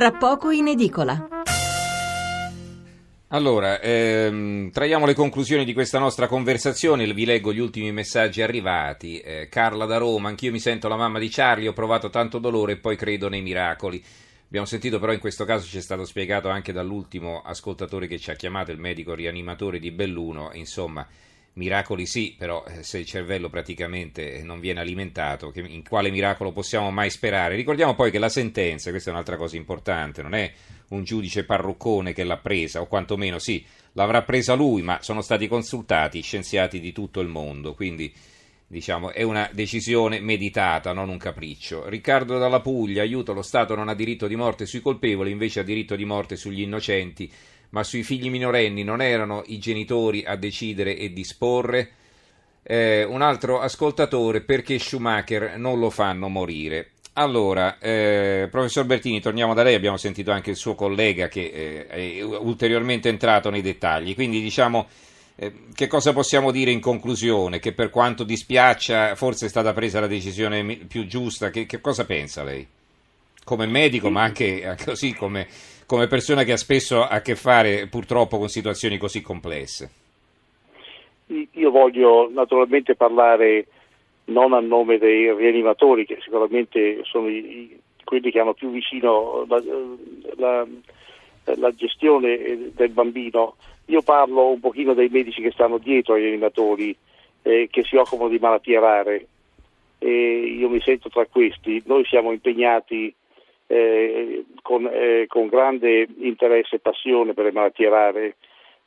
tra poco in edicola. Allora, ehm, traiamo le conclusioni di questa nostra conversazione, vi leggo gli ultimi messaggi arrivati. Eh, Carla da Roma, anch'io mi sento la mamma di Charlie, ho provato tanto dolore e poi credo nei miracoli. Abbiamo sentito però in questo caso ci è stato spiegato anche dall'ultimo ascoltatore che ci ha chiamato, il medico rianimatore di Belluno, insomma, miracoli sì, però eh, se il cervello praticamente non viene alimentato, in quale miracolo possiamo mai sperare? Ricordiamo poi che la sentenza, questa è un'altra cosa importante, non è un giudice parruccone che l'ha presa, o quantomeno sì, l'avrà presa lui, ma sono stati consultati scienziati di tutto il mondo, quindi diciamo, è una decisione meditata, non un capriccio. Riccardo dalla Puglia, aiuto, lo Stato non ha diritto di morte sui colpevoli, invece ha diritto di morte sugli innocenti, ma sui figli minorenni non erano i genitori a decidere e disporre? Eh, un altro ascoltatore, perché Schumacher non lo fanno morire? Allora, eh, professor Bertini, torniamo da lei, abbiamo sentito anche il suo collega che eh, è ulteriormente entrato nei dettagli, quindi diciamo eh, che cosa possiamo dire in conclusione? Che per quanto dispiaccia forse è stata presa la decisione più giusta, che, che cosa pensa lei? Come medico, ma anche così come, come persona che ha spesso a che fare purtroppo con situazioni così complesse. Io voglio naturalmente parlare non a nome dei rianimatori, che sicuramente sono i, quelli che hanno più vicino la, la, la, gestione del bambino. Io parlo un pochino dei medici che stanno dietro ai rianimatori, eh, che si occupano di malattie rare. E io mi sento tra questi. Noi siamo impegnati eh, con, eh, con grande interesse e passione per le malattie rare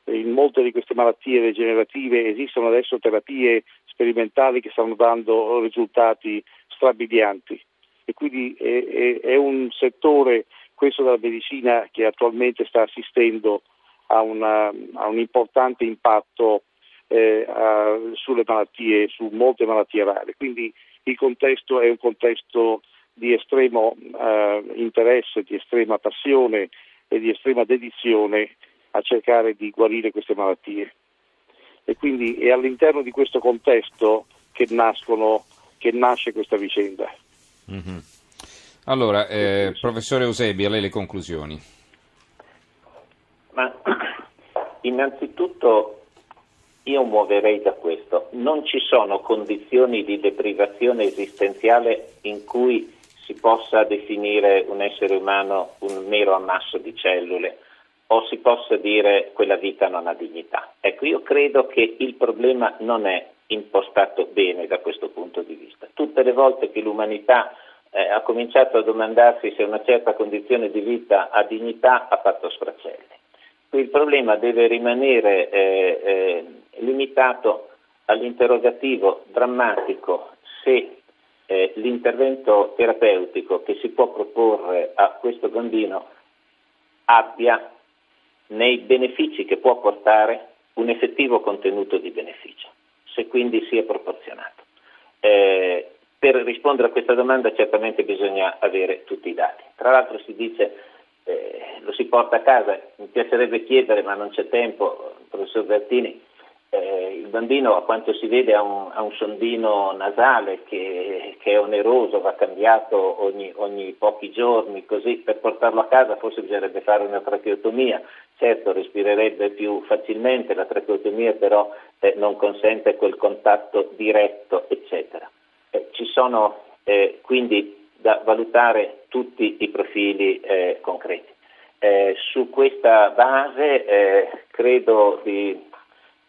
in molte di queste malattie degenerative esistono adesso terapie sperimentali che stanno dando risultati strabilianti e quindi è, è, è un settore, questo della medicina, che attualmente sta assistendo a, una, a un importante impatto eh, a, sulle malattie, su molte malattie rare. Quindi il contesto è un contesto di estremo eh, interesse, di estrema passione e di estrema dedizione a cercare di guarire queste malattie. E quindi è all'interno di questo contesto che, nascono, che nasce questa vicenda. Mm-hmm. Allora, eh, professore Eusebi, a lei le conclusioni. Ma innanzitutto io muoverei da questo. Non ci sono condizioni di deprivazione esistenziale in cui si possa definire un essere umano un mero ammasso di cellule o si possa dire quella vita non ha dignità. Ecco, io credo che il problema non è impostato bene da questo punto di vista. Tutte le volte che l'umanità eh, ha cominciato a domandarsi se una certa condizione di vita ha dignità, ha fatto sfracelli. Il problema deve rimanere eh, eh, limitato all'interrogativo drammatico se eh, l'intervento terapeutico che si può proporre a questo bambino abbia nei benefici che può portare un effettivo contenuto di beneficio, se quindi sia proporzionato. Eh, per rispondere a questa domanda certamente bisogna avere tutti i dati. Tra l'altro si dice eh, lo si porta a casa, mi piacerebbe chiedere ma non c'è tempo, professor Bertini, eh, il bambino a quanto si vede ha un, ha un sondino nasale che, che, è oneroso, va cambiato ogni, ogni, pochi giorni, così per portarlo a casa forse bisognerebbe fare una tracheotomia, certo respirerebbe più facilmente, la tracheotomia però eh, non consente quel contatto diretto, eccetera. Eh, ci sono eh, quindi da valutare tutti i profili eh, concreti. Eh, su questa base credo di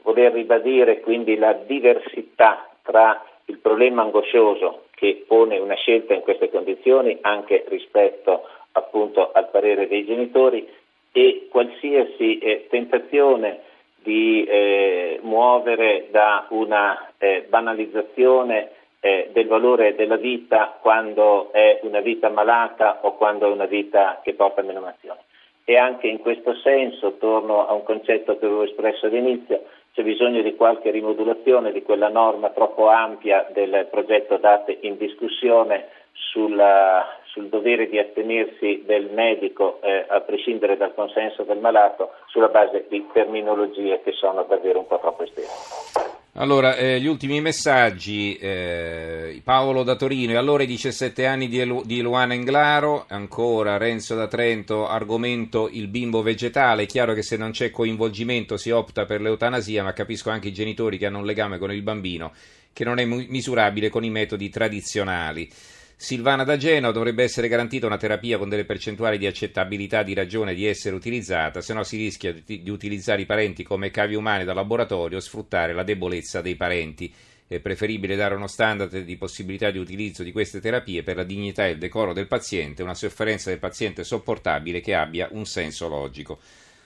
voler ribadire quindi la diversità tra il problema angoscioso che pone una scelta in queste condizioni anche rispetto appunto al parere dei genitori e qualsiasi eh, tentazione di eh, muovere da una eh, banalizzazione eh, del valore della vita quando è una vita malata o quando è una vita che porta a menomazione. E anche in questo senso, torno a un concetto che avevo espresso all'inizio, c'è bisogno di qualche rimodulazione di quella norma troppo ampia del progetto date in discussione sulla, sul dovere di astenersi del medico eh, a prescindere dal consenso del malato sulla base di terminologie che sono davvero un po' troppo estese. Allora, eh, gli ultimi messaggi, eh, Paolo da Torino, e allora i 17 anni di, Elu- di Luana Englaro, ancora Renzo da Trento, argomento il bimbo vegetale, è chiaro che se non c'è coinvolgimento si opta per l'eutanasia, ma capisco anche i genitori che hanno un legame con il bambino che non è misurabile con i metodi tradizionali. Silvana da Genova dovrebbe essere garantita una terapia con delle percentuali di accettabilità di ragione di essere utilizzata, se no si rischia di, utilizzare i parenti come cavi umani da laboratorio e sfruttare la debolezza dei parenti. È preferibile dare uno standard di possibilità di utilizzo di queste terapie per la dignità e il decoro del paziente, una sofferenza del paziente sopportabile che abbia un senso logico.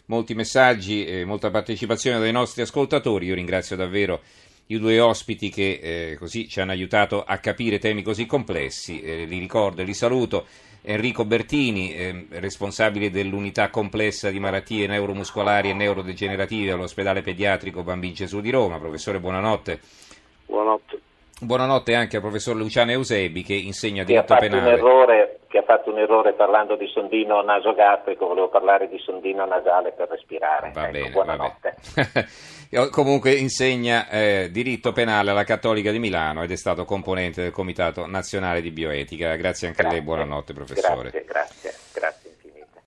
Molti messaggi e molta partecipazione dai nostri ascoltatori, io ringrazio davvero i due ospiti che eh, così ci hanno aiutato a capire temi così complessi. Eh, li ricordo e li saluto. Enrico Bertini, eh, responsabile dell'unità complessa di malattie neuromuscolari e neurodegenerative all'ospedale pediatrico Bambin Gesù di Roma. Professore, buonanotte. Buonanotte. Buonanotte anche al professor Luciano Eusebi che insegna diritto che penale. Errore, che ha fatto un errore parlando di sondino nasogastrico, volevo parlare di sondino nasale per respirare. Va ecco, bene, buonanotte. Comunque insegna eh, diritto penale alla Cattolica di Milano ed è stato componente del Comitato Nazionale di Bioetica. Grazie anche grazie. a lei, buonanotte professore. Grazie, grazie.